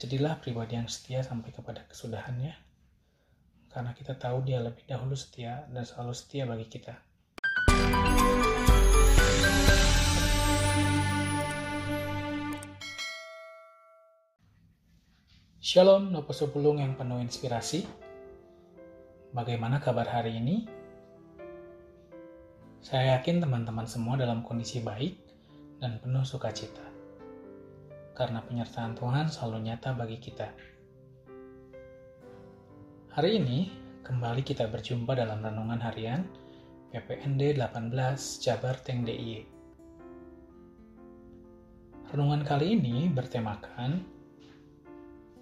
Jadilah pribadi yang setia sampai kepada kesudahannya, karena kita tahu dia lebih dahulu setia dan selalu setia bagi kita. Shalom, Nopo Sepulung yang penuh inspirasi. Bagaimana kabar hari ini? Saya yakin teman-teman semua dalam kondisi baik dan penuh sukacita. Karena penyertaan Tuhan selalu nyata bagi kita. Hari ini, kembali kita berjumpa dalam renungan harian PPND 18 Jabar Teng DIY. Renungan kali ini bertemakan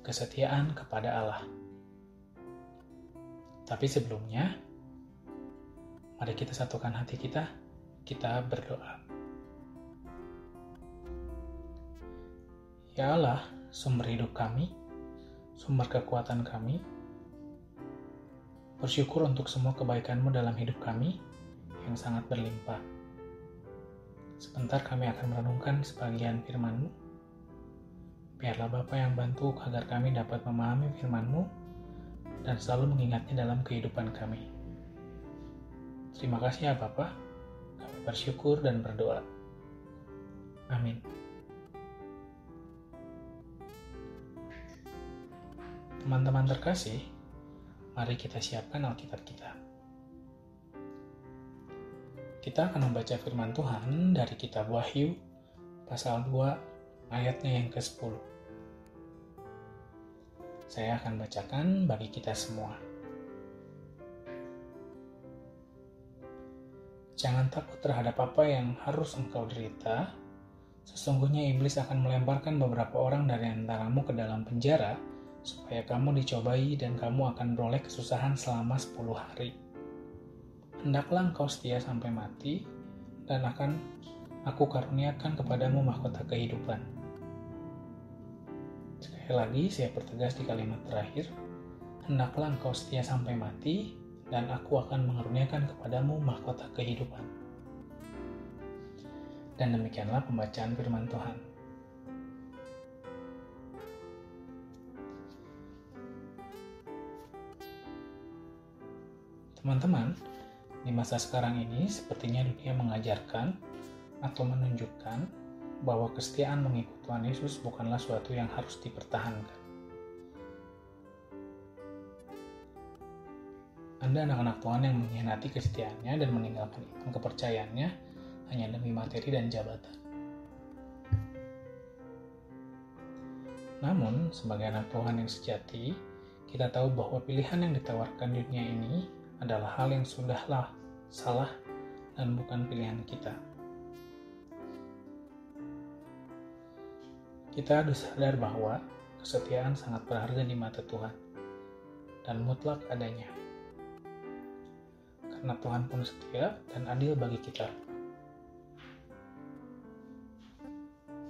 kesetiaan kepada Allah. Tapi sebelumnya, mari kita satukan hati kita, kita berdoa. Ya Allah, sumber hidup kami, sumber kekuatan kami, bersyukur untuk semua kebaikan-Mu dalam hidup kami yang sangat berlimpah. Sebentar kami akan merenungkan sebagian firman-Mu Biarlah Bapa yang bantu agar kami dapat memahami firman-Mu dan selalu mengingatnya dalam kehidupan kami. Terima kasih ya Bapa. Kami bersyukur dan berdoa. Amin. Teman-teman terkasih, mari kita siapkan Alkitab kita. Kita akan membaca firman Tuhan dari kitab Wahyu pasal 2 ayatnya yang ke-10 saya akan bacakan bagi kita semua. Jangan takut terhadap apa yang harus engkau derita. Sesungguhnya iblis akan melemparkan beberapa orang dari antaramu ke dalam penjara supaya kamu dicobai dan kamu akan beroleh kesusahan selama 10 hari. Hendaklah engkau setia sampai mati dan akan aku karuniakan kepadamu mahkota kehidupan Sekali lagi, saya pertegas di kalimat terakhir, hendaklah engkau setia sampai mati, dan aku akan mengaruniakan kepadamu mahkota kehidupan. Dan demikianlah pembacaan firman Tuhan. Teman-teman, di masa sekarang ini sepertinya dunia mengajarkan atau menunjukkan bahwa kesetiaan mengikut Tuhan Yesus bukanlah suatu yang harus dipertahankan. Anda anak-anak Tuhan yang mengkhianati kesetiaannya dan meninggalkan iman kepercayaannya hanya demi materi dan jabatan. Namun, sebagai anak Tuhan yang sejati, kita tahu bahwa pilihan yang ditawarkan dunia ini adalah hal yang sudahlah salah dan bukan pilihan kita. Kita harus sadar bahwa kesetiaan sangat berharga di mata Tuhan dan mutlak adanya. Karena Tuhan pun setia dan adil bagi kita.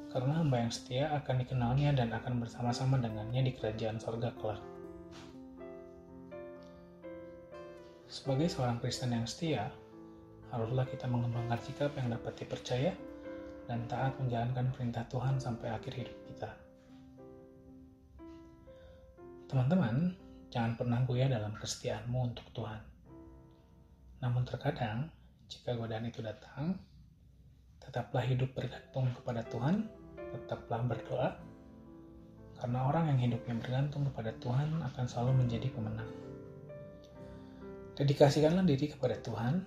Karena hamba yang setia akan dikenalnya dan akan bersama-sama dengannya di kerajaan sorga kelak. Sebagai seorang Kristen yang setia, haruslah kita mengembangkan sikap yang dapat dipercaya dan taat menjalankan perintah Tuhan sampai akhir hidup kita. Teman-teman, jangan pernah goyah dalam kesetiaanmu untuk Tuhan. Namun terkadang, jika godaan itu datang, tetaplah hidup bergantung kepada Tuhan, tetaplah berdoa, karena orang yang hidupnya bergantung kepada Tuhan akan selalu menjadi pemenang. Dedikasikanlah diri kepada Tuhan,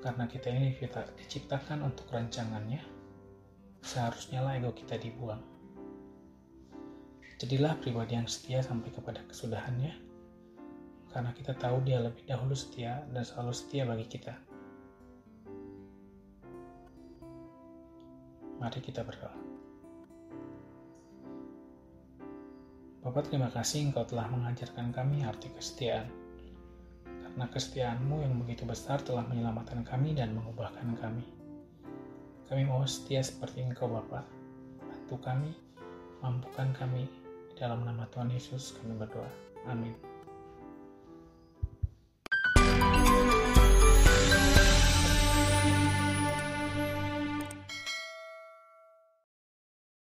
karena kita ini diciptakan untuk rancangannya, seharusnya lah ego kita dibuang. Jadilah pribadi yang setia sampai kepada kesudahannya, karena kita tahu dia lebih dahulu setia dan selalu setia bagi kita. Mari kita berdoa. Bapak terima kasih Engkau telah mengajarkan kami arti kesetiaan. Karena kesetiaanmu yang begitu besar telah menyelamatkan kami dan mengubahkan kami. Kami mau setia seperti Engkau Bapa. Bantu kami, mampukan kami. Dalam nama Tuhan Yesus kami berdoa. Amin.